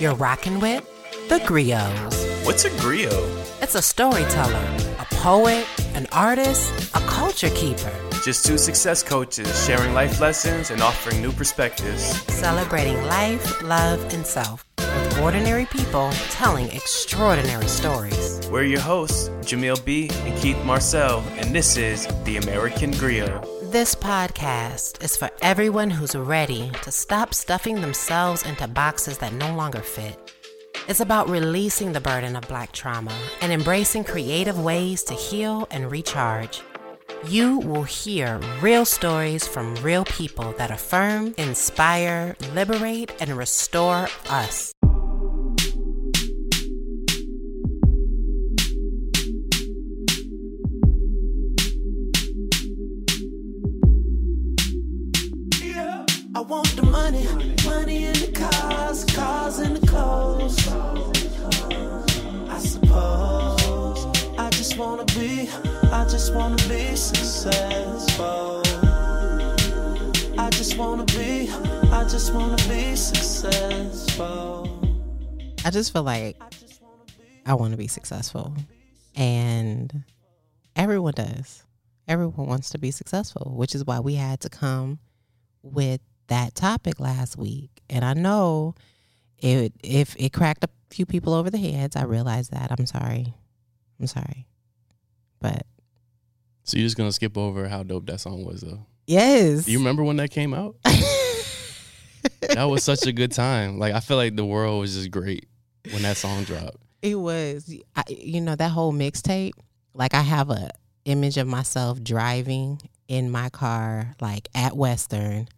You're rocking with the Griots. What's a griot? It's a storyteller, a poet, an artist, a culture keeper. Just two success coaches sharing life lessons and offering new perspectives. Celebrating life, love, and self with ordinary people telling extraordinary stories. We're your hosts, Jamil B. and Keith Marcel, and this is The American Griot. This podcast is for everyone who's ready to stop stuffing themselves into boxes that no longer fit. It's about releasing the burden of black trauma and embracing creative ways to heal and recharge. You will hear real stories from real people that affirm, inspire, liberate, and restore us. Want the money, money in the cars, cars in the clothes. I suppose I just wanna be, I just wanna be successful. I just wanna be, I just wanna be successful. I just feel like I want to be successful. And everyone does. Everyone wants to be successful, which is why we had to come with topic last week. And I know it if it cracked a few people over the heads, I realize that. I'm sorry. I'm sorry. But So you're just gonna skip over how dope that song was, though. yes. Do you remember when that came out? that was such a good time. Like I feel like the world was just great when that song dropped. It was, I, you know, that whole mixtape. Like I have a image of myself driving in my car, like at Western,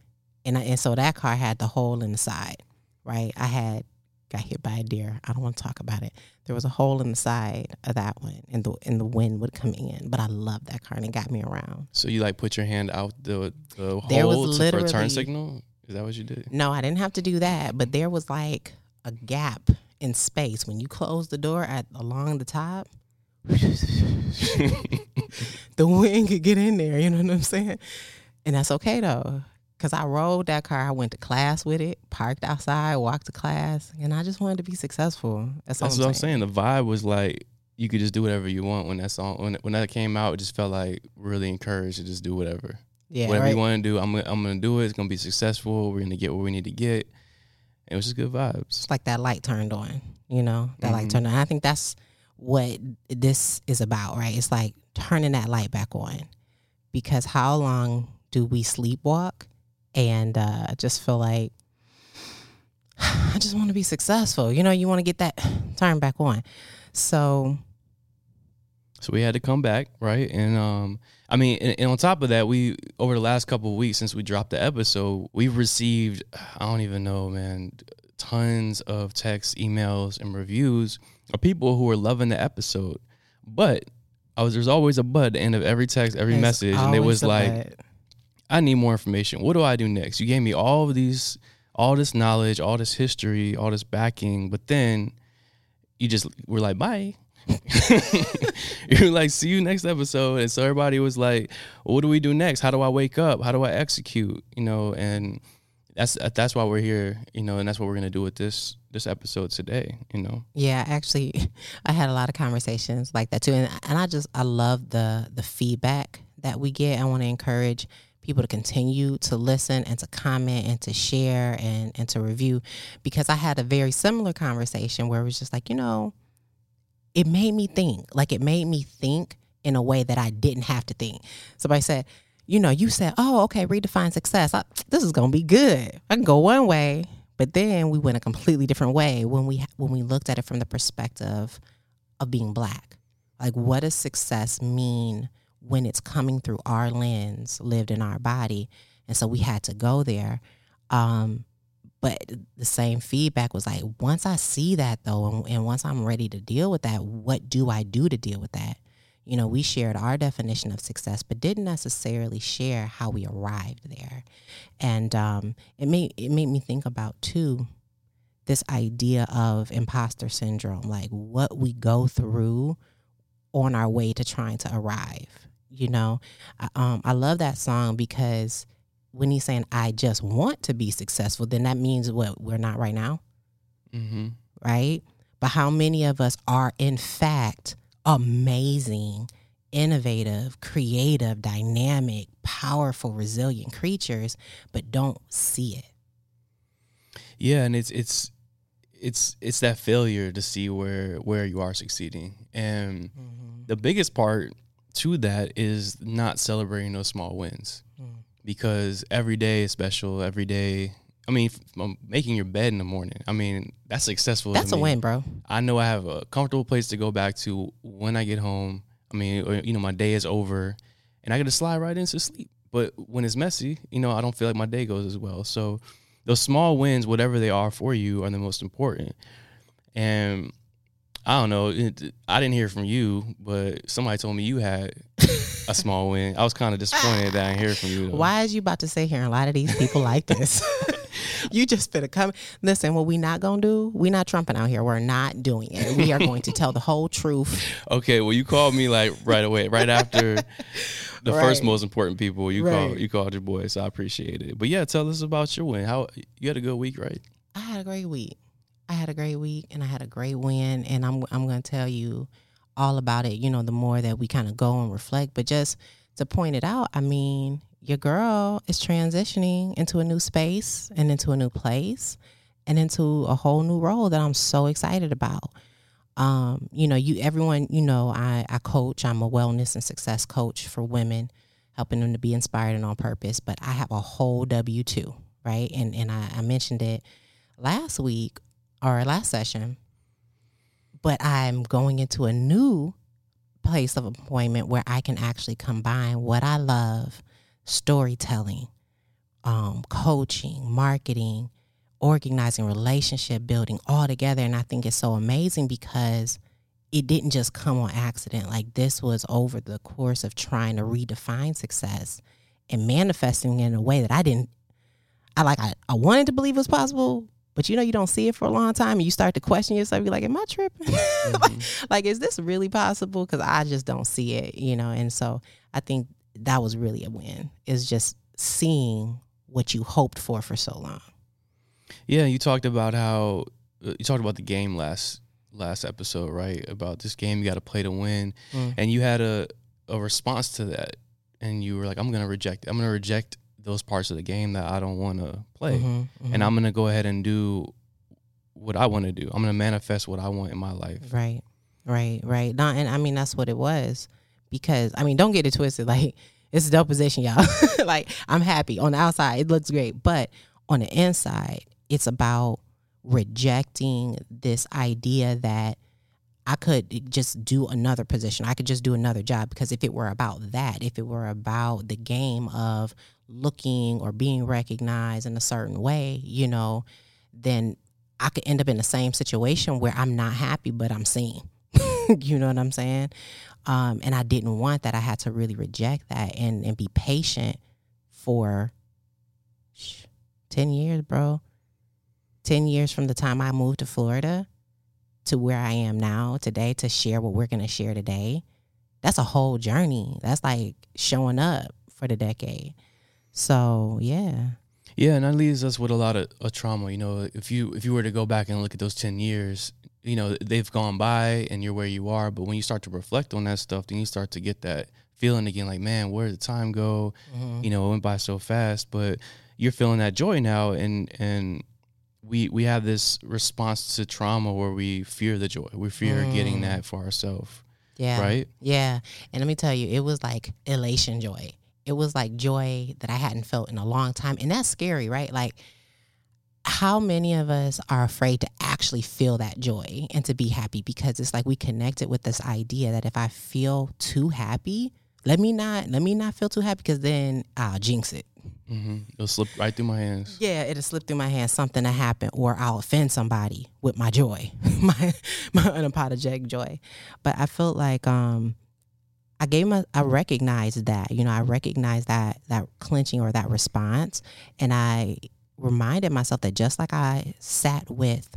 and I, and so that car had the hole in the side, right? I had got hit by a deer. I don't want to talk about it. There was a hole in the side of that one, and the and the wind would come in. But I loved that car, and it got me around. So you like put your hand out the the There was hole to, for a turn signal? Is that what you did? No, I didn't have to do that, but there was like a gap in space when you close the door at along the top. the wind could get in there, you know what I'm saying? And that's okay though. Cause I rode that car, I went to class with it, parked outside, walked to class, and I just wanted to be successful. That's, That's what I'm saying. The vibe was like you could just do whatever you want when that song when when that came out. It just felt like really encouraged to just do whatever. Yeah, whatever right. you want to do, I'm gonna, I'm gonna do it. It's gonna be successful. We're gonna get what we need to get. It was just good vibes. It's like that light turned on, you know, that light Mhm. turned on. I think that's what this is about, right? It's like turning that light back on. Because how long do we sleepwalk and uh, just feel like, I just want to be successful? You know, you want to get that turn back on. So, So we had to come back, right? And um, I mean, and, and on top of that, we over the last couple of weeks since we dropped the episode, we've received I don't even know, man, tons of texts, emails, and reviews of people who are loving the episode. But I was there's always a but at the end of every text, every there's message, and it was like, but. I need more information. What do I do next? You gave me all of these, all this knowledge, all this history, all this backing, but then you just were like, bye. You're like, see you next episode. And so everybody was like, well, what do we do next? How do I wake up? How do I execute? You know, and that's that's why we're here, you know, and that's what we're gonna do with this this episode today, you know. Yeah, actually, I had a lot of conversations like that too, and and I just I love the the feedback that we get. I want to encourage people to continue to listen and to comment and to share and and to review because I had a very similar conversation where it was just like you know, it made me think. Like it made me think in a way that I didn't have to think. Somebody said. You know, you said, "Oh, okay, redefine success. I, this is gonna be good. I can go one way, but then we went a completely different way when we when we looked at it from the perspective of being black. Like what does success mean when it's coming through our lens, lived in our body? And so we had to go there. Um, but the same feedback was like, once I see that though, and, and once I'm ready to deal with that, what do I do to deal with that? You know, we shared our definition of success, but didn't necessarily share how we arrived there. And um, it made it made me think about too this idea of imposter syndrome, like what we go through on our way to trying to arrive. You know, I, um, I love that song because when he's saying, I just want to be successful, then that means what we're not right now. Mm-hmm. right? But how many of us are, in fact, amazing, innovative, creative, dynamic, powerful, resilient creatures, but don't see it? Yeah, and it's it's it's it's that failure to see where where you are succeeding, and the biggest part to that is not celebrating those small wins, because every day is special. Every day, I mean, f- um, making your bed in the morning. I mean, that's successful. That's a me. win, bro. I know I have a comfortable place to go back to when I get home. I mean, or, you know, my day is over, and I get to slide right into sleep. But when it's messy, you know, I don't feel like my day goes as well. So those small wins, whatever they are for you, are the most important. And I don't know. It, I didn't hear from you, but somebody told me you had a small win. I was kind of disappointed that I didn't hear from you. Though. Why is you about to sit here and a lot of these people like this? you just finna come. Listen, what we not gonna do? We not trumping out here. We're not doing it. We are going to tell the whole truth. Okay, well, you called me like right away, right after the first most important people. You called, you called your boy, so I appreciate it. But yeah, tell us about your win. How you had a good week, right? I had a great week. I had a great week and I had a great win and I'm I'm going to tell you all about it, you know, the more that we kind of go and reflect, but just to point it out, I mean, your girl is transitioning into a new space and into a new place and into a whole new role that I'm so excited about. Um, you know, you everyone, you know, I I coach, I'm a wellness and success coach for women, helping them to be inspired and on purpose, but I have a whole W2, right? And and I, I mentioned it last week or last session, but I'm going into a new place of employment where I can actually combine what I love storytelling, um, coaching, marketing, organizing, relationship building all together. And I think it's so amazing because it didn't just come on accident. Like this was over the course of trying to redefine success and manifesting in a way that I didn't I like I, I wanted to believe was possible, but you know you don't see it for a long time and you start to question yourself. You're like, am I tripping? like, like, is this really possible? Because I just don't see it, you know. And so I think that was really a win. Is just seeing what you hoped for for so long. Yeah, you talked about how uh, you talked about the game last last episode, right? About this game you got to play to win, Mm. and you had a a response to that, and you were like, "I'm gonna reject. It. I'm gonna reject those parts of the game that I don't want to play, Mhm, mhm. and I'm gonna go ahead and do what I want to do. I'm gonna manifest what I want in my life." Right, right, right. No, and I mean that's what it was. Because I mean, don't get it twisted. Like it's a dope position, y'all. like I'm happy on the outside, it looks great, but on the inside, it's about rejecting this idea that I could just do another position. I could just do another job because if it were about that, if it were about the game of looking or being recognized in a certain way, you know, then I could end up in the same situation where I'm not happy, but I'm seen. you know what I'm saying? Um, and I didn't want that. I had to really reject that and, and be patient for sh- 10 years, bro. 10 years from the time I moved to Florida to where I am now today to share what we're going to share today. That's a whole journey. That's like showing up for the decade. So, yeah. Yeah, and that leaves us with a lot of, of trauma. You know, if you if you were to go back and look at those ten years, you know they've gone by and you're where you are. But when you start to reflect on that stuff, then you start to get that feeling again, like, man, where did the time go? Mm-hmm. You know, it went by so fast. But you're feeling that joy now, and and we we have this response to trauma where we fear the joy. We fear getting mm. that for ourselves. Yeah. Right? Yeah. And let me tell you, it was like elation joy. It was like joy that I hadn't felt in a long time. And that's scary, right? Like, how many of us are afraid to actually feel that joy and to be happy because it's like we connected with this idea that if I feel too happy, let me not let me not feel too happy because then I'll jinx it. Hmm It'll slip right through my hands. Yeah, it'll slip through my hands, something to happen, or I'll offend somebody with my joy, my my unapologetic joy. But I felt like um I gave my I recognized that, you know, I recognized that that clenching or that response. And I reminded myself that just like I sat with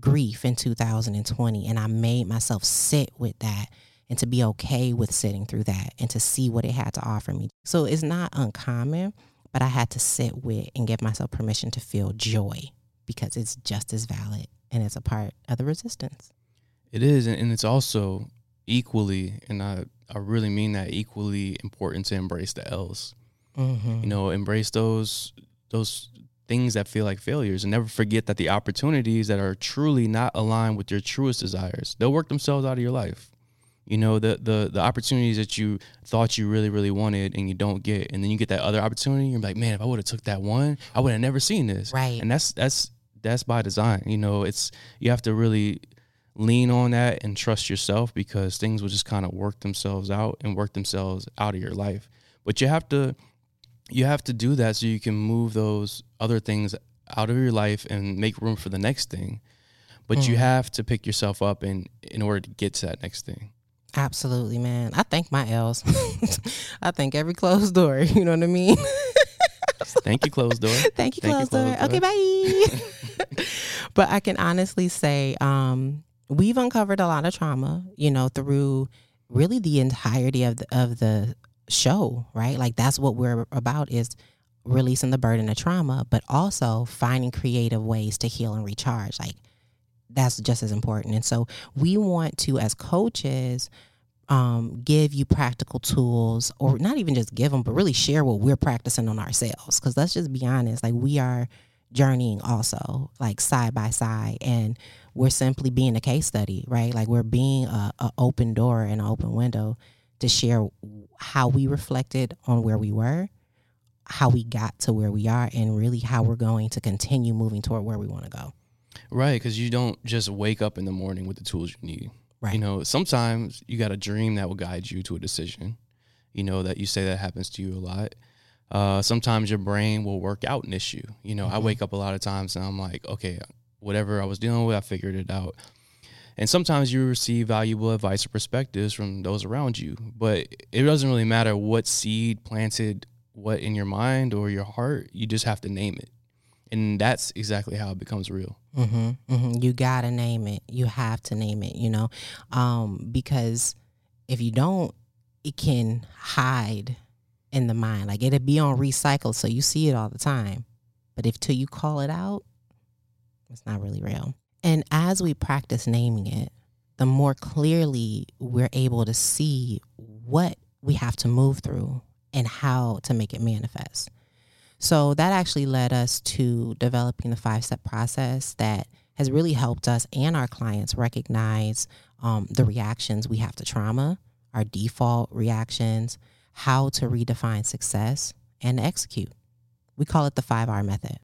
grief in 2020 and I made myself sit with that and to be okay with sitting through that and to see what it had to offer me. So it's not uncommon, but I had to sit with and give myself permission to feel joy because it's just as valid and it's a part of the resistance. It is, and it's also equally, and I I really mean that equally important to embrace the L's. Mm-hmm. You know, embrace those those things that feel like failures, and never forget that the opportunities that are truly not aligned with your truest desires, they'll work themselves out of your life. You know, the the the opportunities that you thought you really really wanted and you don't get, and then you get that other opportunity, you're like, man, if I would have took that one, I would have never seen this. Right. And that's that's that's by design. You know, it's you have to really lean on that and trust yourself because things will just kind of work themselves out and work themselves out of your life. But you have to you have to do that so you can move those other things out of your life and make room for the next thing. But you mm. have to pick yourself up in in order to get to that next thing. Absolutely, man. I thank my L's. I thank every closed door. You know what I mean? Thank you, closed door. Thank you, Thank closed you, door. closed Okay, bye. but I can honestly say um, we've uncovered a lot of trauma, you know, through really the entirety of the, of the show, right? Like that's what we're about is releasing the burden of trauma, but also finding creative ways to heal and recharge. Like that's just as important. And so we want to, as coaches, um, give you practical tools, or not even just give them, but really share what we're practicing on ourselves. Because let's just be honest, like we are journeying also, like side by side, and we're simply being a case study, right? Like we're being a, a open door and an open window to share how we reflected on where we were, how we got to where we are, and really how we're going to continue moving toward where we want to go. Right, because you don't just wake up in the morning with the tools you need. Right. You know, sometimes you got a dream that will guide you to a decision. You know that you say that happens to you a lot. Uh, sometimes your brain will work out an issue. You know, I wake up a lot of times and I'm like, okay, whatever I was dealing with, I figured it out. And sometimes you receive valuable advice or perspectives from those around you, but it doesn't really matter what seed planted what in your mind or your heart. You just have to name it, and that's exactly how it becomes real. Hmm hmm You gotta name it. You have to name it. You know, um, because if you don't, it can hide in the mind. Like it'll be on recycle, so you see it all the time. But if till you call it out, it's not really real. And as we practice naming it, the more clearly we're able to see what we have to move through and how to make it manifest. So that actually led us to developing the five step process that has really helped us and our clients recognize um, the reactions we have to trauma, our default reactions, how to redefine success, and execute. We call it the five R method.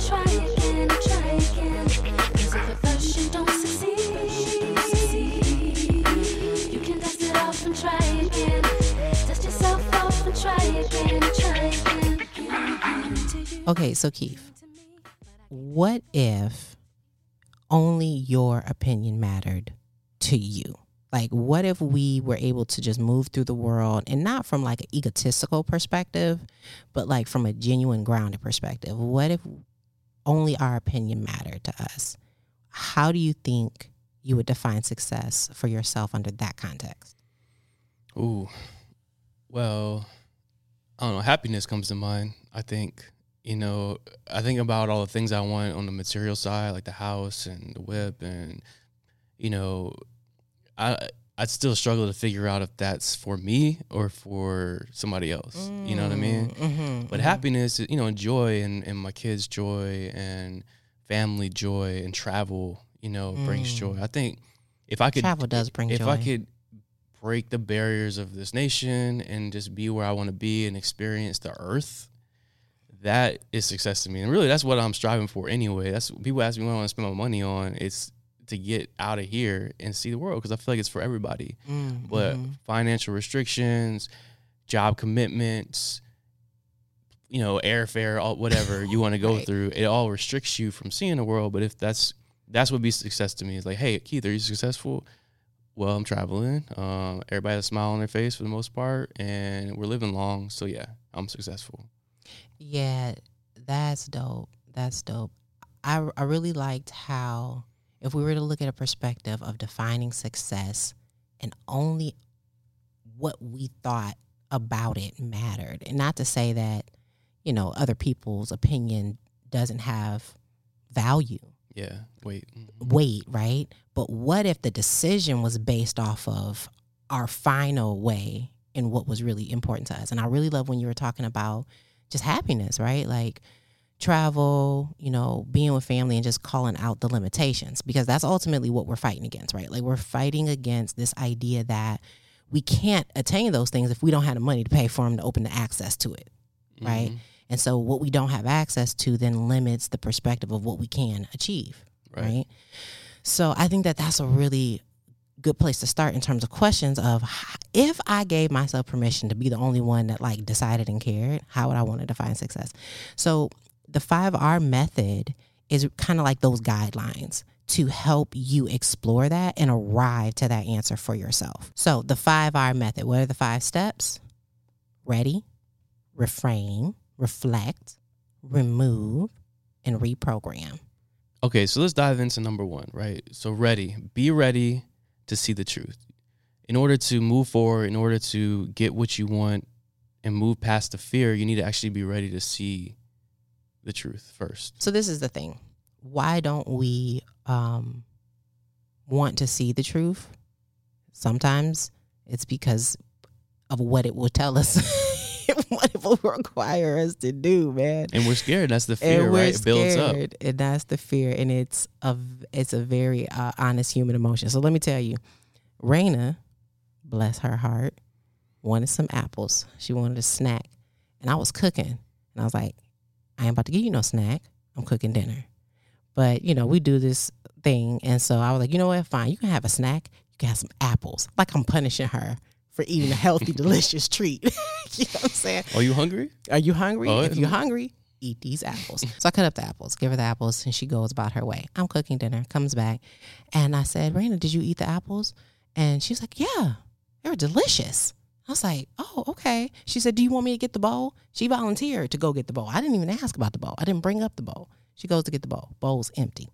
Don't Okay, so Keith, what if only your opinion mattered to you? Like, what if we were able to just move through the world and not from like an egotistical perspective, but like from a genuine grounded perspective? What if only our opinion mattered to us? How do you think you would define success for yourself under that context? Ooh, well, I don't know. Happiness comes to mind. I think you know. I think about all the things I want on the material side, like the house and the whip, and you know, I I still struggle to figure out if that's for me or for somebody else. You know what I mm, mean? Mm-hmm, But mm-hmm. happiness, you know, joy and, and my kids' joy and family joy and travel, you know, brings joy. Mm. I think if I could Travel does bring joy if I could break the barriers of this nation and just be where I want to be and experience the earth, that is success to me. And really that's what I'm striving for anyway. That's people ask me what I want to spend my money on. It's to get out of here and see the world because I feel like it's for everybody. Mm, But mhm. financial restrictions, job commitments, you know, airfare, all whatever you want to go Right. through, it all restricts you from seeing the world. But if that's that's what be success to me. It's like, hey, Keith, are you successful? Well, I'm traveling. Um, everybody has a smile on their face for the most part, and we're living long. So yeah, I'm successful. Yeah, that's dope. That's dope. I I really liked how if we were to look at a perspective of defining success and only what we thought about it mattered. And not to say that, you know, other people's opinion doesn't have value, Yeah. Wait. Mm-hmm. weight, right? But what if the decision was based off of our final way and what was really important to us? And I really love when you were talking about just happiness, right? Like travel, you know, being with family and just calling out the limitations because that's ultimately what we're fighting against, right? Like we're fighting against this idea that we can't attain those things if we don't have the money to pay for them to open the access to it, right? Mm-hmm. And so what we don't have access to then limits the perspective of what we can achieve, Right. right? So I think that that's a really good place to start in terms of questions of if I gave myself permission to be the only one that like decided and cared, how would I want to define success? So the 5R method is kind of like those guidelines to help you explore that and arrive to that answer for yourself. So the 5R method, what are the five steps? Ready, reframe, reflect, remove, and reprogram. Okay, so let's dive into number one, right? So, ready. Be ready to see the truth. In order to move forward, in order to get what you want and move past the fear, you need to actually be ready to see the truth first. So this is the thing. Why don't we um, want to see the truth? Sometimes it's because of what it will tell us, what it will require us to do, man. And we're scared. That's the fear, and right? It builds up. and that's the fear, and it's a it's a very uh, honest human emotion. So let me tell you, Raina, bless her heart, wanted some apples. She wanted a snack, and I was cooking, and I was like, I ain't about to give you no snack. I'm cooking dinner, but you know we do this thing, and so I was like, you know what? Fine, you can have a snack. You can have some apples. Like I'm punishing her for eating a healthy, delicious treat. you know what I'm saying? Are you hungry? Are you hungry? Oh, if you're hungry, eat these apples. so I cut up the apples, give her the apples, and she goes about her way. I'm cooking dinner, comes back, and I said, Raina, did you eat the apples? And she's like, Yeah, they were delicious. I was like, Oh, okay. She said, Do you want me to get the bowl? She volunteered to go get the bowl. I didn't even ask about the bowl. I didn't bring up the bowl. She goes to get the bowl. Bowl's empty.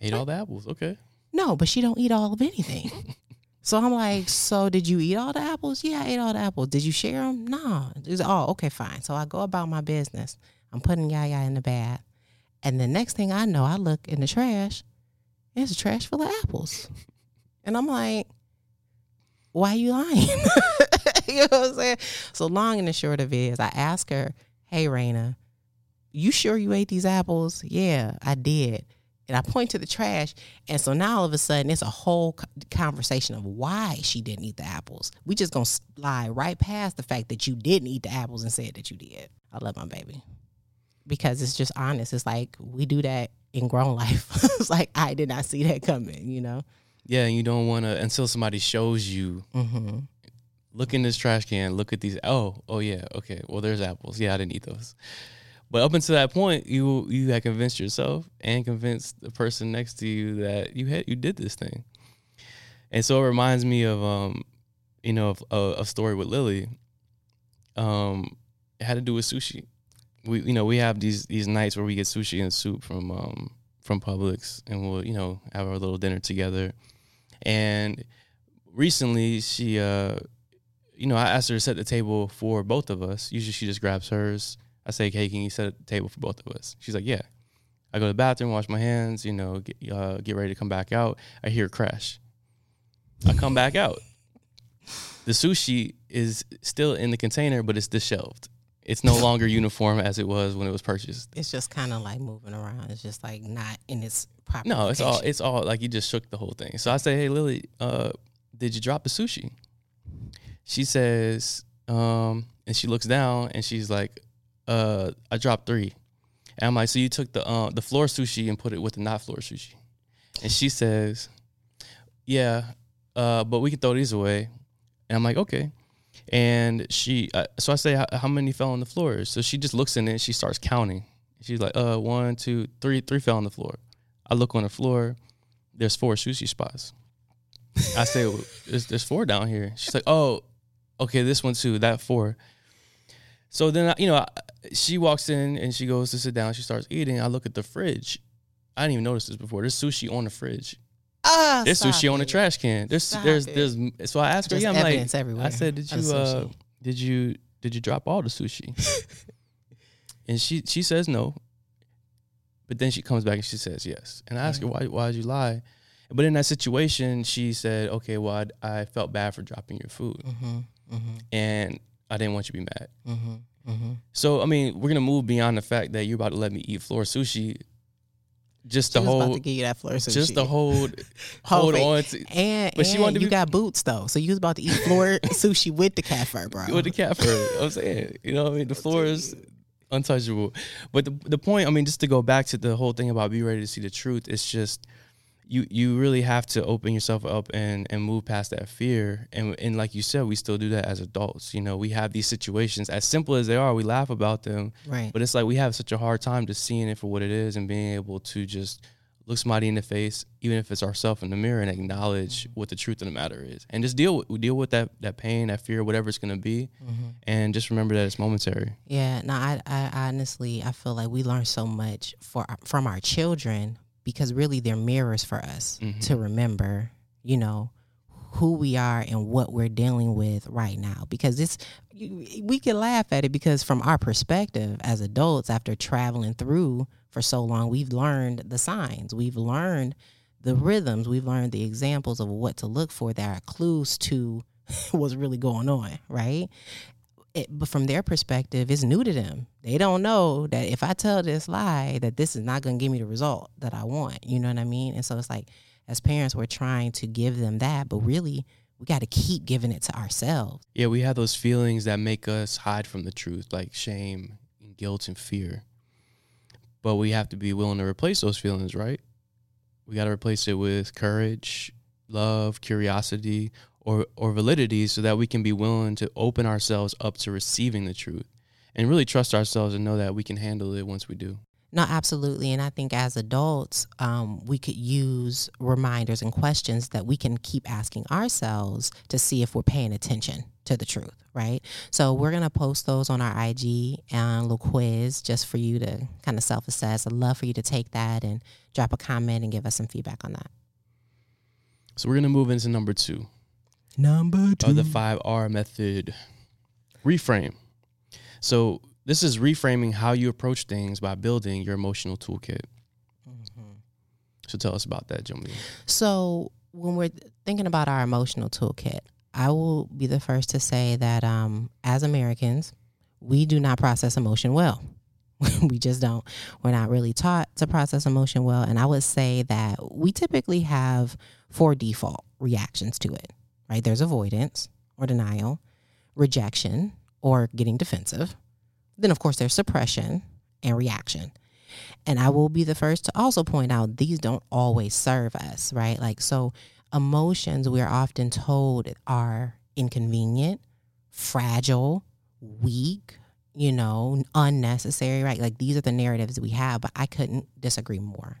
Ate all the apples. Okay. No, but she don't eat all of anything. so I'm like, so did you eat all the apples? Yeah, I ate all the apples. Did you share them? No. It's, oh, okay, fine. So I go about my business. I'm putting Yaya in the bath. And the next thing I know, I look in the trash. It's a trash full of apples. And I'm like, why are you lying? you know what I'm saying? So long and the short of it is I ask her, hey, Raina, you sure you ate these apples? Yeah, I did. And I point to the trash. And so now all of a sudden, it's a whole conversation of why she didn't eat the apples. We just gonna slide right past the fact that you didn't eat the apples and said that you did. I love my baby because it's just honest. It's like we do that in grown life. it's like I did not see that coming. You know. Yeah, and you don't want to until somebody shows you. Mm-hmm. Look in this trash can. Look at these. Oh, oh yeah. Okay. Well, there's apples. Yeah, I didn't eat those. But up until that point, you you had convinced yourself and convinced the person next to you that you had you did this thing. And so it reminds me of um, you know, of, a, a story with Lily. Um, it had to do with sushi. We you know we have these these nights where we get sushi and soup from um from Publix, and we'll you know have our little dinner together. And recently, she uh, you know, I asked her to set the table for both of us. Usually, she just grabs hers. I say, "Hey, can you set the table for both of us?" She's like, "Yeah." I go to the bathroom, wash my hands, you know, get, uh, get ready to come back out. I hear a crash. I come back out. The sushi is still in the container, but it's disheveled. It's no longer uniform as it was when it was purchased. It's just kind of like moving around. It's just like not in its proper. No, it's all it's all like you just shook the whole thing. So I say, "Hey, Lily, uh, did you drop the sushi?" She says, um, and she looks down and she's like, "Uh, I dropped three. And I'm like, "So you took the uh, the floor sushi and put it with the not floor sushi?" And she says, "Yeah, uh, but we can throw these away." And I'm like, "Okay." And she, uh, so I say, "How- "How many fell on the floor?" So she just looks in it and she starts counting. She's like, "Uh, one, two, three, three fell on the floor." I look on the floor. There's four sushi spots. I say, "Well, there's, there's four down here. She's like, oh, okay, this one too, that four. So then, you know, she walks in and she goes to sit down. She starts eating. I look at the fridge. I didn't even notice this before. There's sushi on the fridge. Ah, There's stop sushi on the trash can. There's Stop there's it. there's. So I asked her, Just yeah, I'm like, everywhere I said, did you uh, did you did you drop all the sushi? and she she says no. But then she comes back and she says yes. And I ask her why why did you lie? But in that situation, she said, "Okay, well, I'd- I, felt bad for dropping your food, Mm-hmm. Mm-hmm. and I didn't want you to be mad." Mm-hmm. Mm-hmm. So I mean, we're gonna move beyond the fact that you're about to let me eat floor sushi. Just She the was about whole, to give you that floor sushi. just the hold, Hold hold on to And, But she wanted to you be- got boots though, so you was about to eat floor sushi with the cat fur, bro. with the cat fur. I'm saying, you know, what I mean, the floor is untouchable. But the the point, I mean, just to go back to the whole thing about be ready to see the truth, it's just you you really have to open yourself up and and move past that fear. And and like you said, we still do that as adults. You know, we have these situations as simple as they are. We laugh about them, Right. but it's like we have such a hard time just seeing it for what it is and being able to just look somebody in the face, even if it's ourselves in the mirror, and acknowledge mm-hmm. what the truth of the matter is, and just deal with deal with that that pain, that fear, whatever it's gonna be, mm-hmm. and just remember that it's momentary. Yeah, no, I, I honestly, I feel like we learn so much for from our children because really they're mirrors for us mm-hmm. to remember, you know, who we are and what we're dealing with right now. Because this, we can laugh at it because from our perspective as adults, after traveling through for so long, we've learned the signs, we've learned the rhythms, we've learned the examples of what to look for that are clues to what's really going on, right? It, but from their perspective, it's new to them. They don't know that if I tell this lie, that this is not going to give me the result that I want. You know what I mean? And so it's like, as parents, we're trying to give them that, but really, we got to keep giving it to ourselves. Yeah, we have those feelings that make us hide from the truth, like shame and guilt and fear. But we have to be willing to replace those feelings, right? We got to replace it with courage, love, curiosity, or or validity, so that we can be willing to open ourselves up to receiving the truth, and really trust ourselves and know that we can handle it once we do. No, absolutely. And I think as adults, um, we could use reminders and questions that we can keep asking ourselves to see if we're paying attention to the truth, right? So we're going to post those on our IG and a little quiz just for you to kind of self assess. I'd love for you to take that and drop a comment and give us some feedback on that. So we're gonna move into number two. Number two. of the five R method. Reframe. So this is reframing how you approach things by building your emotional toolkit. So tell us about that, Jamil. So when we're thinking about our emotional toolkit, I will be the first to say that um, as Americans, we do not process emotion well. we just don't. We're not really taught to process emotion well. And I would say that we typically have four default reactions to it, right? There's avoidance or denial, rejection or getting defensive. Then, of course, there's suppression and reaction. And I will be the first to also point out these don't always serve us, right? Like, so emotions we are often told are inconvenient, fragile, weak, you know, unnecessary, right? Like, these are the narratives we have, but I couldn't disagree more,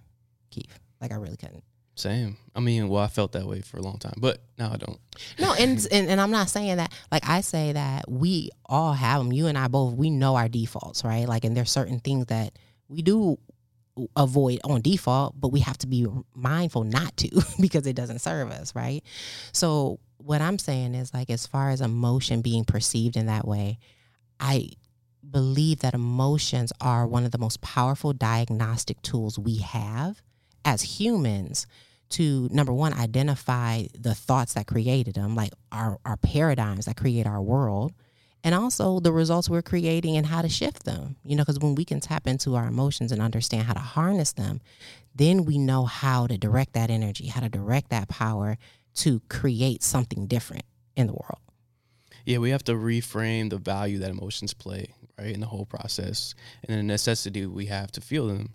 Keith. Like, I really couldn't. Same. I mean, well, I felt that way for a long time, but now I don't. No, and, and and I'm not saying that. Like I say that we all have them. You and I both. We know our defaults, right? Like, and there's certain things that we do avoid on default, but we have to be mindful not to because it doesn't serve us, right? So what I'm saying is like, as far as emotion being perceived in that way, I believe that emotions are one of the most powerful diagnostic tools we have as humans to number one identify the thoughts that created them like our, our paradigms that create our world and also the results we're creating and how to shift them you know because when we can tap into our emotions and understand how to harness them then we know how to direct that energy how to direct that power to create something different in the world Yeah, we have to reframe the value that emotions play, right, in the whole process and the necessity we have to feel them.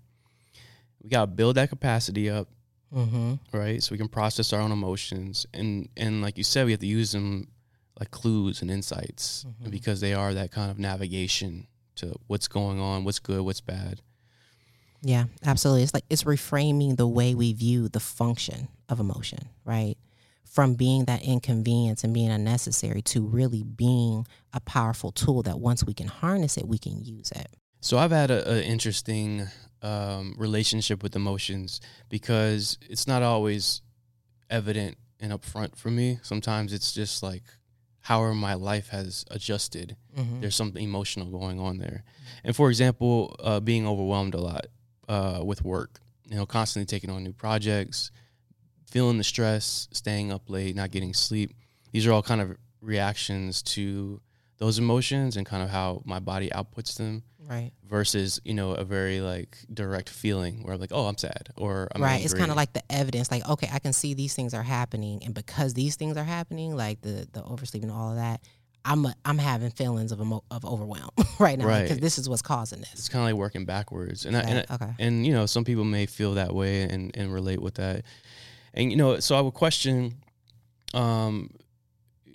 We got to build that capacity up, mm-hmm. right, so we can process our own emotions. And, and like you said, we have to use them like clues and insights because they are that kind of navigation to what's going on, what's good, what's bad. Yeah, absolutely. It's like it's reframing the way we view the function of emotion, right? From being that inconvenience and being unnecessary to really being a powerful tool that once we can harness it, we can use it. So I've had a, a interesting um, relationship with emotions because it's not always evident and upfront for me. Sometimes it's just like however my life has adjusted. Mhm. There's something emotional going on there. And for example, uh, being overwhelmed a lot uh, with work, you know, constantly taking on new projects, feeling the stress, staying up late, not getting sleep. These are all kind of reactions to those emotions and kind of how my body outputs them Right. versus, you know, a very like direct feeling where I'm like, oh, I'm sad or I'm right. It's kind of like the evidence, like, okay, I can see these things are happening, and because these things are happening, like the the oversleeping, all of that, I'm a, I'm having feelings of emo- of overwhelm right now because Right. this is what's causing this. it's kind of like working backwards. And, I, and, I- okay. and you know, some people may feel that way and, and relate with that. And you know, so I would question, um,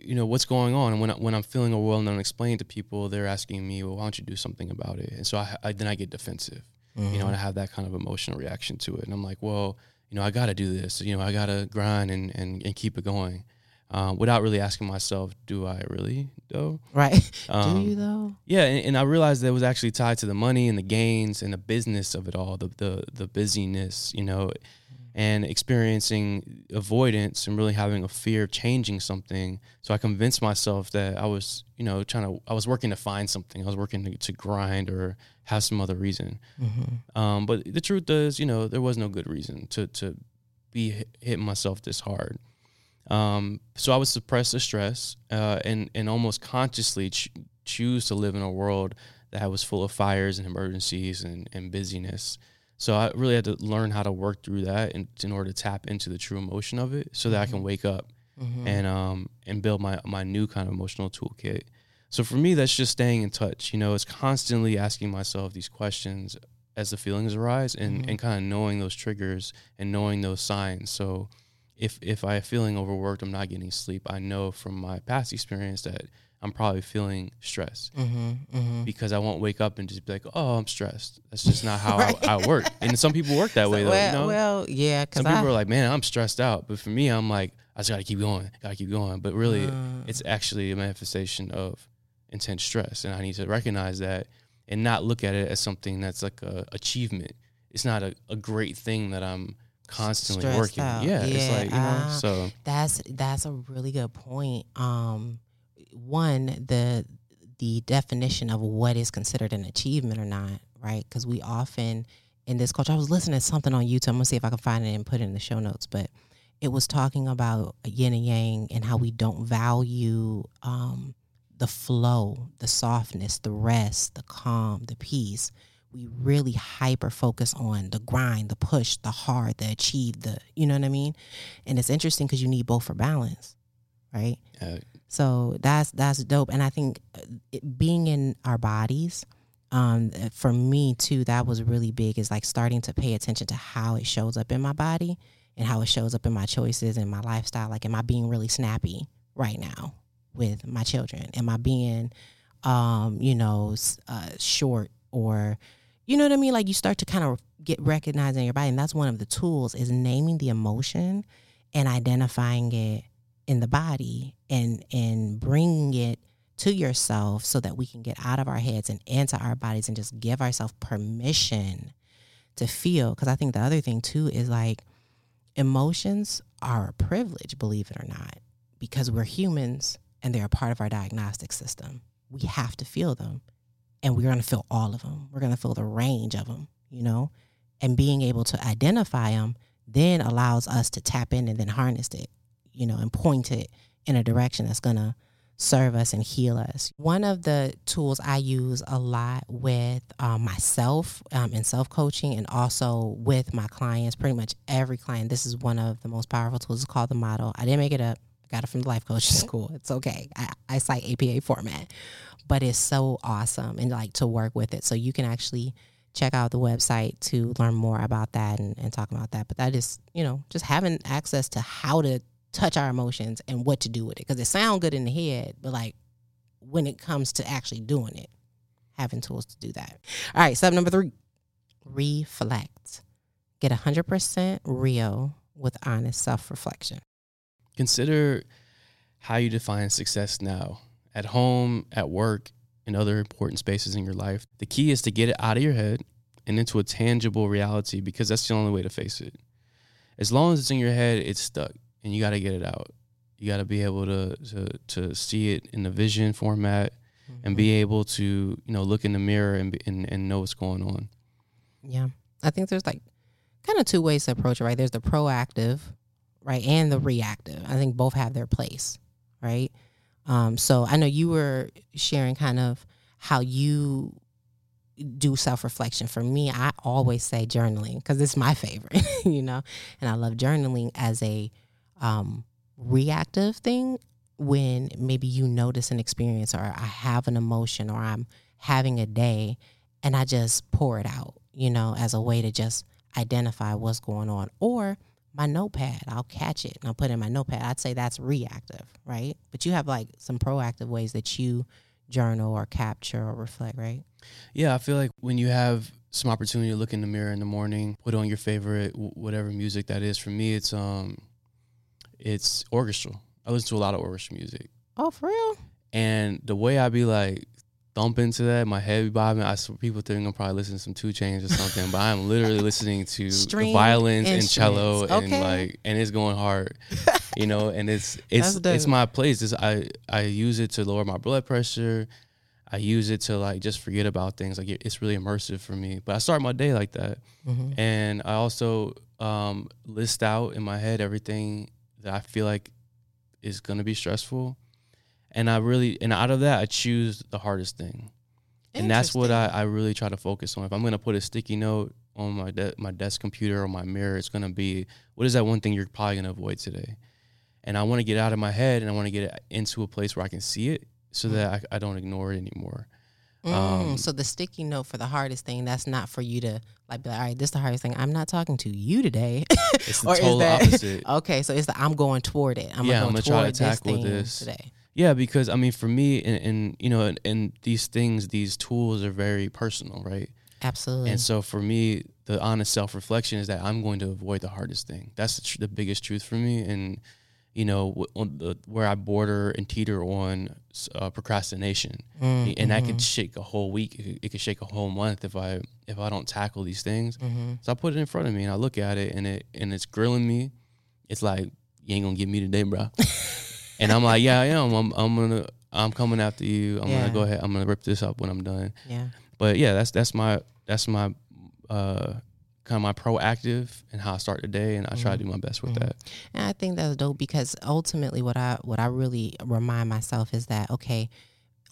you know, what's going on. And when I, when I'm feeling overwhelmed and unexplained to people, they're asking me, well, why don't you do something about it? And so I, I then I get defensive, you Mm-hmm. know, and I have that kind of emotional reaction to it. And I'm like, well, you know, I got to do this. You know, I got to grind and, and, and keep it going. Um, without really asking myself, do I really though? Right? Um, Do you though? Yeah, and, and I realized that it was actually tied to the money and the gains and the business of it all, the the the busyness, you know, and experiencing avoidance and really having a fear of changing something. So I convinced myself that I was, you know, trying to I was working to find something. I was working to, to grind or have some other reason. Mm-hmm. Um, but the truth is, you know, there was no good reason to to be hit- hitting myself this hard. Um, so I would suppress the stress uh, and and almost consciously ch- choose to live in a world that was full of fires and emergencies and, and busyness. So I really had to learn how to work through that in, in order to tap into the true emotion of it, so that I can wake up Mm-hmm. and um and build my my new kind of emotional toolkit. So for me, that's just staying in touch. You know, it's constantly asking myself these questions as the feelings arise, and Mhm. and kind of knowing those triggers and knowing those signs. So if if I'm feeling overworked, I'm not getting sleep. I know from my past experience that I'm probably feeling stress Mm-hmm. Mm-hmm. because I won't wake up and just be like, "Oh, I'm stressed." That's just not how Right. I, I work. And some people work that way, though. well, you know? well, yeah, some people are like, "Man, I'm stressed out," but for me, I'm like, I just gotta keep going, gotta keep going. But really, Mm. it's actually a manifestation of intense stress, and I need to recognize that and not look at it as something that's like a achievement. It's not a, a great thing that I'm constantly working. out. Yeah, it's Yeah, like you know. so That's that's a really good point. Um, one the the definition of what is considered an achievement or not, right? Because we often in this culture, I was listening to something on YouTube. I'm gonna see if I can find it and put it in the show notes, but it was talking about yin and yang and how we don't value um, the flow, the softness, the rest, the calm, the peace. We really hyper focus on the grind, the push, the hard, the achieve, the you know what I mean. And it's interesting because you need both for balance, right? uh, So that's that's dope, and I think uh, it, being in our bodies, um, uh, for me too, that was really big. Is like starting to pay attention to how it shows up in my body and how it shows up in my choices and my lifestyle. Like, am I being really snappy right now with my children? Am I being, um, you know, uh, short or, you know what I mean? Like you start to kind of get recognized in your body, and that's one of the tools is naming the emotion and identifying it in the body and and bringing it to yourself so that we can get out of our heads and into our bodies and just give ourselves permission to feel. Because i think the other thing too is like emotions are a privilege believe it or not because we're humans and they're a part of our diagnostic system. We have to feel them and we're going to feel all of them we're going to feel the range of them you know? And being able to identify them then allows us to tap in and then harness it you know, and point it in a direction that's going to serve us and heal us. One of the tools I use a lot with um, myself um, in self coaching and also with my clients, pretty much every client, this is one of the most powerful tools. It's called the model. I didn't make it up. I got it from the life coaching school. It's okay. I, I cite APA format, but it's so awesome and like to work with it. So you can actually check out the website to learn more about that and, and talk about that. But that is, you know, just having access to how to touch our emotions and what to do with it. Because it sounds good in the head but like when it comes to actually doing it having tools to do that. All right step number three reflect. Get 100% real with honest self-reflection. Consider how you define success now at home, at work, and other important spaces in your life. The key is to get it out of your head and into a tangible reality because that's the only way to face it. As long as it's in your head, it's stuck and you got to get it out. You got to be able to to to see it in the vision format and be able to you know look in the mirror and be, and, and know what's going on. Yeah. I think there's like kind of two ways to approach it, right? There's the proactive, right, and the reactive. I think both have their place, right? Um, so I know you were sharing kind of how you do self reflection. For me, I always say journaling because it's my favorite, you know, and I love journaling as a um, reactive thing when maybe you notice an experience or I have an emotion or I'm having a day and I just pour it out, you know, as a way to just identify what's going on. Or my notepad, I'll catch it and I'll put in my notepad. I'd say that's reactive, right? But you have like some proactive ways that you journal or capture or reflect, right? Yeah, I feel like when you have some opportunity to look in the mirror in the morning, put on your favorite whatever music that is. For me, it's um, it's orchestral. I listen to a lot of orchestral music, Oh, for real? and the way I be like thumping to that, my head be bobbing. I swear people think I'm probably listening to some 2 Chainz or something, but I'm literally listening to the violins and cello instruments. and like, and it's going hard, you know. And it's it's it's my place. It's, I I use it to lower my blood pressure. I use it to like just forget about things. Like it- it's really immersive for me. But I start my day like that, Mm-hmm. and I also um, list out in my head everything that I feel like is gonna be stressful, and I really and out of that I choose the hardest thing, and that's what I, I really try to focus on. If I'm gonna put a sticky note on my de- my desk computer or my mirror, it's gonna be what is that one thing you're probably gonna avoid today, and I want to get out of my head and I want to get it into a place where I can see it so mm. that I, I don't ignore it anymore. Mm, Um, so the sticky note for the hardest thing, that's not for you to like be like, all right, this is the hardest thing. I'm not talking to you today. It's the total that- opposite. okay, so it's the I'm going toward it. I'm Yeah, gonna I'm gonna try to toward this tackle this. today. Yeah, because I mean, for me, and, and you know, and, and these things, these tools are very personal, right? Absolutely. And so for me, the honest self reflection is that I'm going to avoid the hardest thing. That's the, tr- the biggest truth for me. And you know, on the, where I border and teeter on uh, procrastination, Mm, and that mm-hmm. could shake a whole week. It could, it could shake a whole month if I if I don't tackle these things. mm-hmm. So I put it in front of me and I look at it and it and it's grilling me. It's like you ain't gonna get me today, bro. and I'm like, yeah, I am. I'm I'm gonna I'm coming after you. I'm Yeah. gonna go ahead. I'm gonna rip this up when I'm done. yeah. But yeah, that's that's my that's my uh kind of my proactive and how I start the day, and I try to do my best with that. And I think that's dope because ultimately what I what I really remind myself is that okay,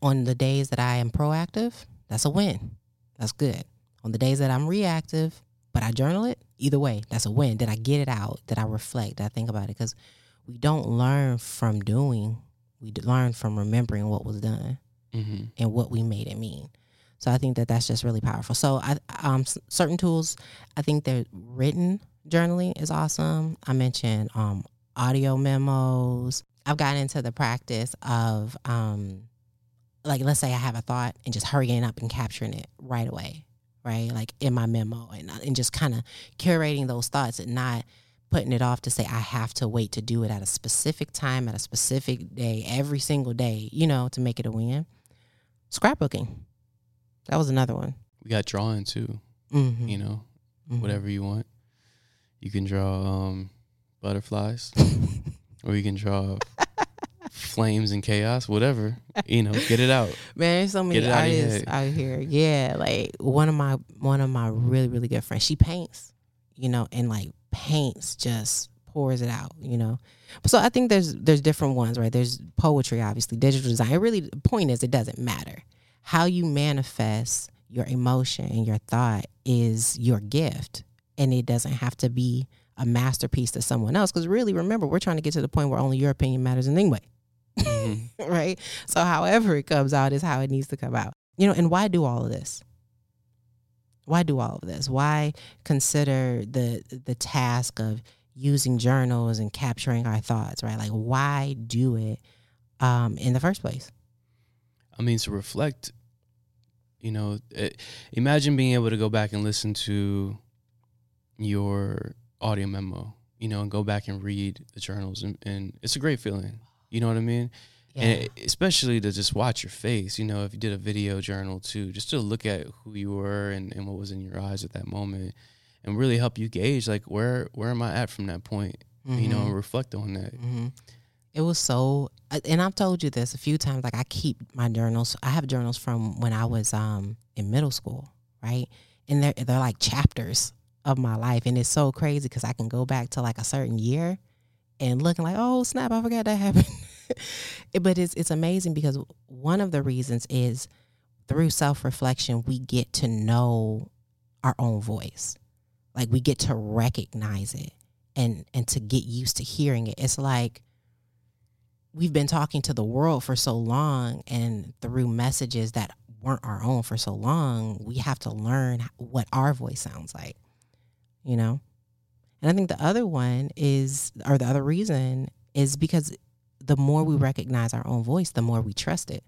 on the days that I am proactive, that's a win. That's good. On the days that I'm reactive, but I journal it, either way, that's a win. Did I get it out? Did I reflect? Did I think about it? Because we don't learn from doing, we learn from remembering what was done hmm and what we made it mean. So I think that that's just really powerful. So I um certain tools, I think they're written journaling is awesome. I mentioned um audio memos. I've gotten into the practice of um like let's say I have a thought and just hurrying up and capturing it right away, right? Like in my memo and and just kind of curating those thoughts and not putting it off to say I have to wait to do it at a specific time at a specific day every single day, you know, to make it a win. Scrapbooking. That was another one. We got drawing too. Mm-hmm. You know, Mhm. whatever you want. You can draw um, butterflies, or you can draw flames and chaos. Whatever you know, get it out. Man, there's so many it out artists out here. Yeah, like one of my one of my really really good friends. She paints, you know, and like paints just pours it out, you know. So I think there's there's different ones, right? There's poetry, obviously, digital design. It really the point is it doesn't matter how you manifest your emotion and your thought is your gift, and it doesn't have to be a masterpiece to someone else. Because really, remember, we're trying to get to the point where only your opinion matters anyway Mhm. right? So however it comes out is how it needs to come out. You know, and why do all of this? Why do all of this? Why consider the the task of using journals and capturing our thoughts, right? Like why do it um in the first place? I mean, to reflect, you know, it, imagine being able to go back and listen to your audio memo, you know, and go back and read the journals, and, and it's a great feeling. You know what I mean? And it- especially to just watch your face, you know, if you did a video journal too, just to look at who you were and, and what was in your eyes at that moment, and really help you gauge like where where am I at from that point, you know, and reflect on that. hmm It was so, uh, and I've told you this a few times. Like I keep my journals. I have journals from when I was um in middle school, right? And they're they're like chapters of my life, and it's so crazy because I can go back to like a certain year and looking like, oh snap, I forgot that happened. But it's it's amazing because one of the reasons is through self reflection we get to know our own voice, like we get to recognize it and and to get used to hearing it. It's like we've been talking to the world for so long and through messages that weren't our own for so long, we have to learn what our voice sounds like, you know? And I think the other one is, or the other reason is because the more we recognize our own voice, the more we trust it,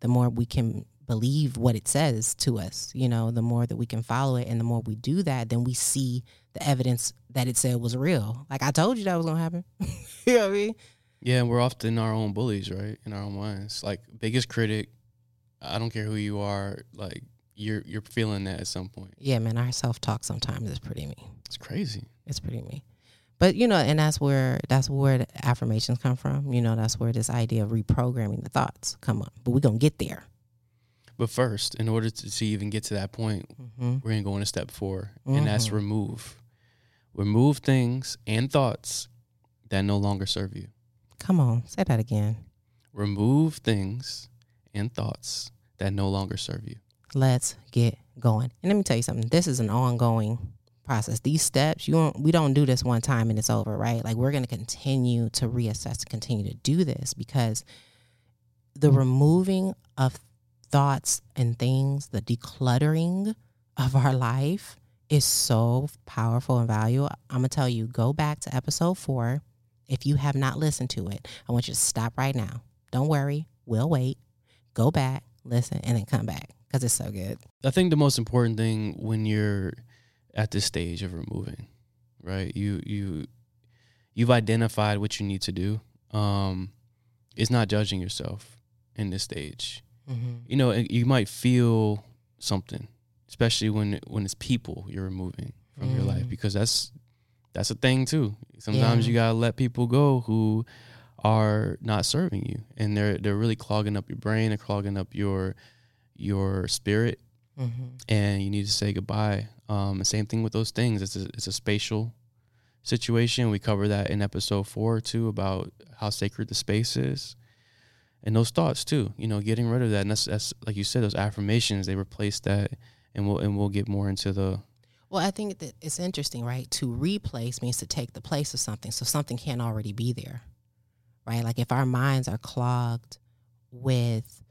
the more we can believe what it says to us, you know, the more that we can follow it. And the more we do that, then we see the evidence that it said was real. Like I told you that was going to happen. you know what I mean? Yeah, and we're often our own bullies, right? In our own minds. Like biggest critic, I don't care who you are, like you're you're feeling that at some point. Yeah, man, our self talk sometimes is pretty mean. It's crazy. It's pretty mean. But you know, and that's where that's where the affirmations come from. You know, that's where this idea of reprogramming the thoughts come up. But we're gonna get there. But first, in order to, to even get to that point, hmm we're gonna go in a step 4 and that's Mhm. remove. Remove things and thoughts that no longer serve you. Come on, say that again. Remove things and thoughts that no longer serve you. Let's get going. And let me tell you something. This is an ongoing process. These steps, you don't, we don't do this one time and it's over, right? Like we're gonna continue to reassess, to continue to do this because the removing of thoughts and things, the decluttering of our life is so powerful and valuable. I'm gonna tell you, go back to episode four. If you have not listened to it, I want you to stop right now. Don't worry, we'll wait. Go back, listen, and then come back because it's so good. I think the most important thing when you're at this stage of removing, right? You you you've identified what you need to do. Um, is not judging yourself in this stage. Mm-hmm. You know, you might feel something, especially when when it's people you're removing from your life Mm. because that's that's a thing too. Sometimes Yeah. you gotta let people go who are not serving you, and they're they're really clogging up your brain, they're clogging up your your spirit, Mm-hmm. and you need to say goodbye. Um, the same thing with those things. It's a, it's a spatial situation. We cover that in episode four too about how sacred the space is, and those thoughts too. You know, getting rid of that. And that's that's like you said, those affirmations. They replace that, and we'll and we'll get more into the Well, I think that it's interesting, right? To replace means to take the place of something, so something can't already be there, right? Like if our minds are clogged with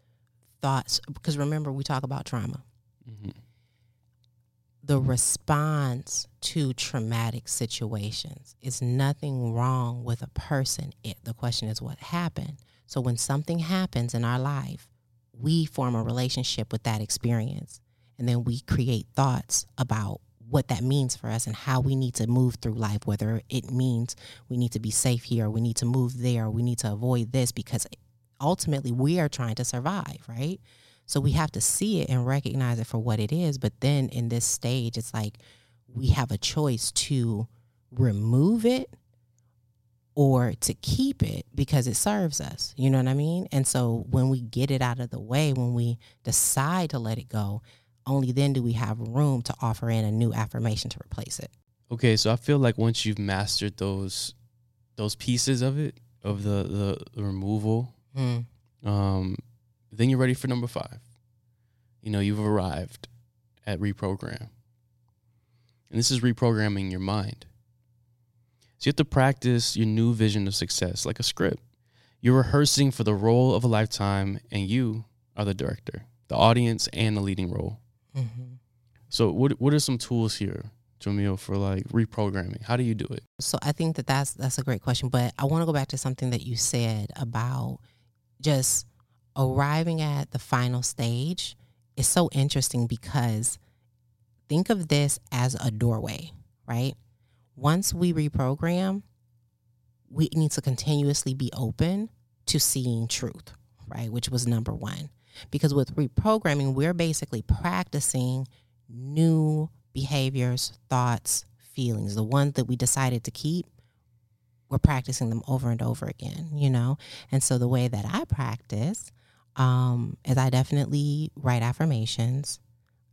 thoughts, because remember we talk about trauma. mhm. the response to traumatic situations is nothing wrong with a person. It, the question is what happened. So when something happens in our life, we form a relationship with that experience. And then we create thoughts about what that means for us and how we need to move through life, whether it means we need to be safe here, we need to move there, we need to avoid this, because ultimately we are trying to survive, right? So we have to see it and recognize it for what it is. But then in this stage, it's like we have a choice to remove it or to keep it because it serves us. You know what I mean? And so when we get it out of the way, when we decide to let it go, only then do we have room to offer in a new affirmation to replace it. Okay, so I feel like once you've mastered those those pieces of it, of the the, the removal, Mm. um, then you're ready for number five. You know, you've arrived at reprogram. And this is reprogramming your mind. So you have to practice your new vision of success like a script. You're rehearsing for the role of a lifetime, and you are the director, the audience, and the leading role. Hmm So, what what are some tools here, Jamil, for like reprogramming? How do you do it? So I think that that's that's a great question, but I want to go back to something that you said about just arriving at the final stage is so interesting because think of this as a doorway, right? Once we reprogram, we need to continuously be open to seeing truth, right? Which was number 1. Because with reprogramming, we're basically practicing new behaviors, thoughts, feelings, the ones that we decided to keep, we're practicing them over and over again, you know? And so the way that I practice um, is I definitely write affirmations.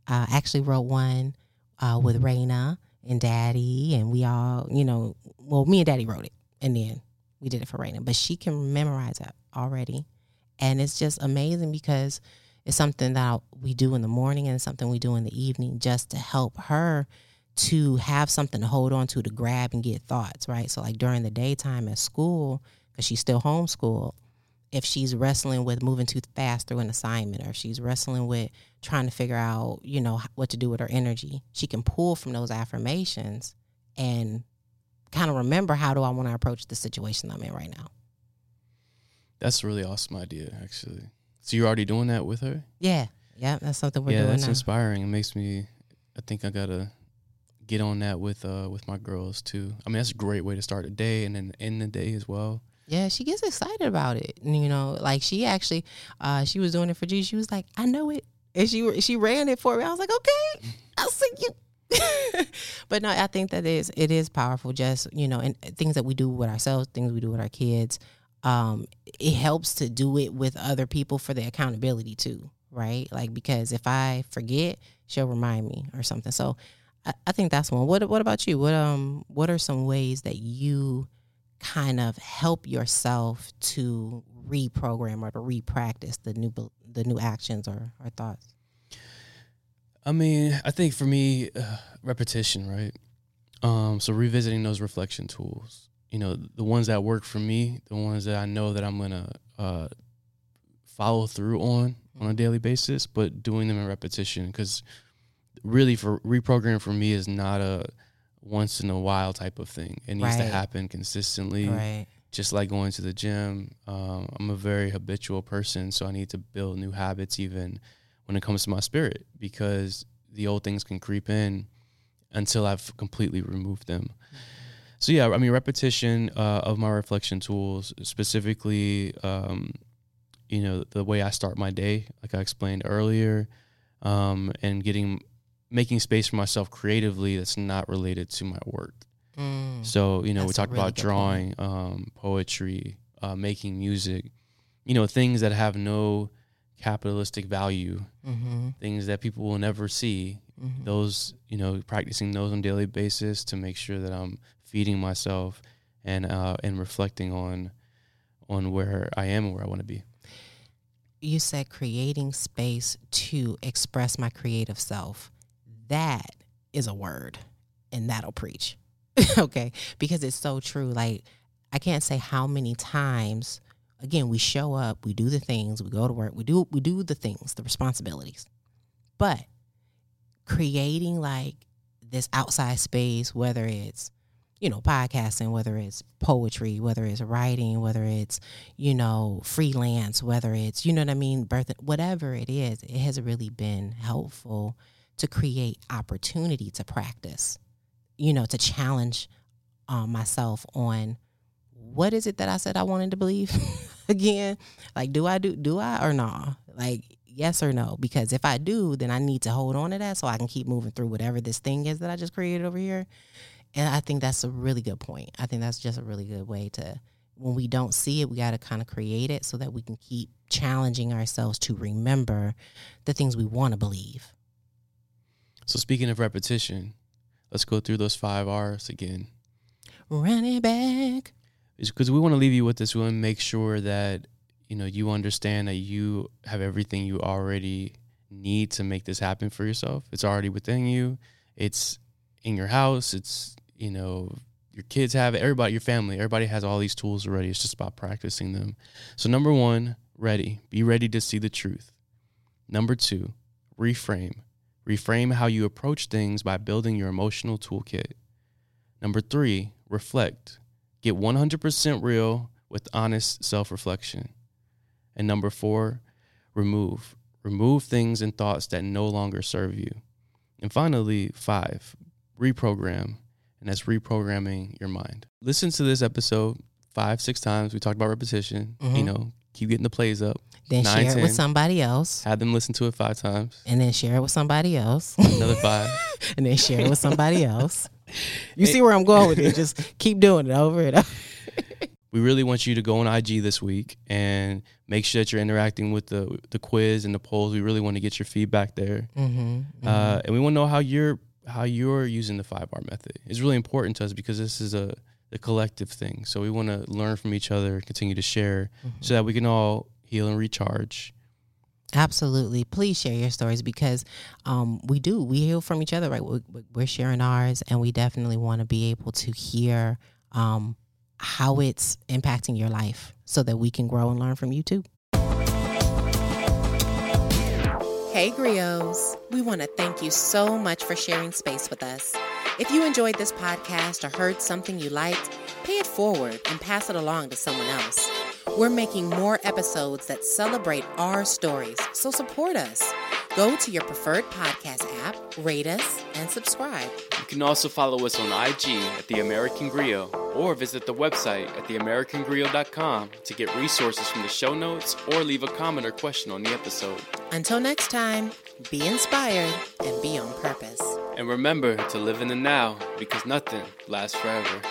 Uh, I actually wrote one uh, with Raina and Daddy, and we all, you know, well, me and Daddy wrote it, and then we did it for Raina, but she can memorize it already. And it's just amazing because it's something that we do in the morning and something we do in the evening just to help her to have something to hold on to to grab and get thoughts right? So like during the daytime at school because she's still homeschooled if she's wrestling with moving too fast through an assignment or if she's wrestling with trying to figure out you know what to do with her energy she can pull from those affirmations and kind of remember how do i want to approach the situation i'm in right now That's a really awesome idea, actually. So you're already doing that with her? yeah yeah that's something we're yeah, doing that's now inspiring. It makes me. I think I gotta get on that with uh with my girls too. I mean, that's a great way to start the day and then end the day as well. Yeah, she gets excited about it. You know, like she actually, uh, she was doing it for G. She was like, "I know it," and she she ran it for me. I was like, "Okay, I'll see you." but no, I think that is it is powerful. Just you know, and things that we do with ourselves, things we do with our kids, um, it helps to do it with other people for the accountability too, right? Like because if I forget, she'll remind me or something. So I, I think that's one. What What about you? What um What are some ways that you kind of help yourself to reprogram or to repractice the new the new actions or, or thoughts? I mean, I think for me, uh, repetition, right? Um, so revisiting those reflection tools, you know, the ones that work for me, the ones that I know that I'm gonna uh, follow through on on a daily basis, but doing them in repetition because really, for reprogram for me is not a once in a while type of thing. It needs to happen consistently Right. just like going to the gym, um, I'm a very habitual person, so I need to build new habits even when it comes to my spirit because the old things can creep in until I've completely removed them. So yeah, I mean repetition uh, of my reflection tools, specifically, um, you know, the way I start my day, like I explained earlier, um, and getting making space for myself creatively that's not related to my work. Mm. So, you know, we talked really about drawing, um, poetry, uh, making music, you know, things that have no capitalistic value, Mm-hmm. things that people will never see. Mm-hmm. Those, you know, practicing those on a daily basis to make sure that I'm feeding myself and uh, and reflecting on on where I am and where I want to be. You said creating space to express my creative self. That is a word, and that'll preach. okay, because it's so true. Like I can't say how many times. Again, we show up, we do the things, we go to work, we do we do the things, the responsibilities, but creating like this outside space, whether it's you know podcasting, whether it's poetry, whether it's writing, whether it's you know freelance, whether it's you know what I mean, birth, whatever it is, it has really been helpful to create opportunity to practice, you know, to challenge um, myself on what is it that I said I wanted to believe again? Like, do I do do I or no? Like, yes or no? Because if I do, then I need to hold on to that so I can keep moving through whatever this thing is that I just created over here. And I think that's a really good point. I think that's just a really good way to when we don't see it, we got to kind of create it so that we can keep challenging ourselves to remember the things we want to believe. So speaking of repetition, let's go through those five R's again. Run it back. because we want to leave you with this. We want to make sure that you know you understand that you have everything you already need to make this happen for yourself. It's already within you. It's in your house. It's you know your kids have it. Everybody, your family, everybody has all these tools already. It's just about practicing them. So number one, ready. Be ready to see the truth. Number two, reframe. Reframe how you approach things by building your emotional toolkit. Number three, reflect. Get 100% real with honest self reflection. And number four, remove. Remove things and thoughts that no longer serve you. And finally, five, reprogram. And that's reprogramming your mind. Listen to this episode five, six times. We talked about repetition. You Mhm. know, keep getting the plays up. Then Nine, share it with somebody else. Have them listen to it five times. And then share it with somebody else. Another five. and then share it with somebody else. You see where I'm going with it. Just keep doing it over and over. we really want you to go on IG this week and make sure that you're interacting with the the quiz and the polls. We really want to get your feedback there, Mm-hmm. uh, and we want to know how you're how you're using the five R method. is really important to us because this is a a collective thing. So we want to learn from each other, continue to share, so that we can all heal and recharge. Absolutely. Please share your stories because um, we do. We heal from each other, right? We- we- We're sharing ours, and we definitely want to be able to hear um, how it's impacting your life so that we can grow and learn from you too. Hey, Griots. We want to thank you so much for sharing space with us. If you enjoyed this podcast or heard something you liked, pay it forward and pass it along to someone else. We're making more episodes that celebrate our stories, so support us. Go to your preferred podcast app, rate us, and subscribe. You can also follow us on IG at The American Griot or visit the website at theamericangriot.com to get resources from the show notes or leave a comment or question on the episode. Until next time, be inspired and be on purpose. And remember to live in the now because nothing lasts forever.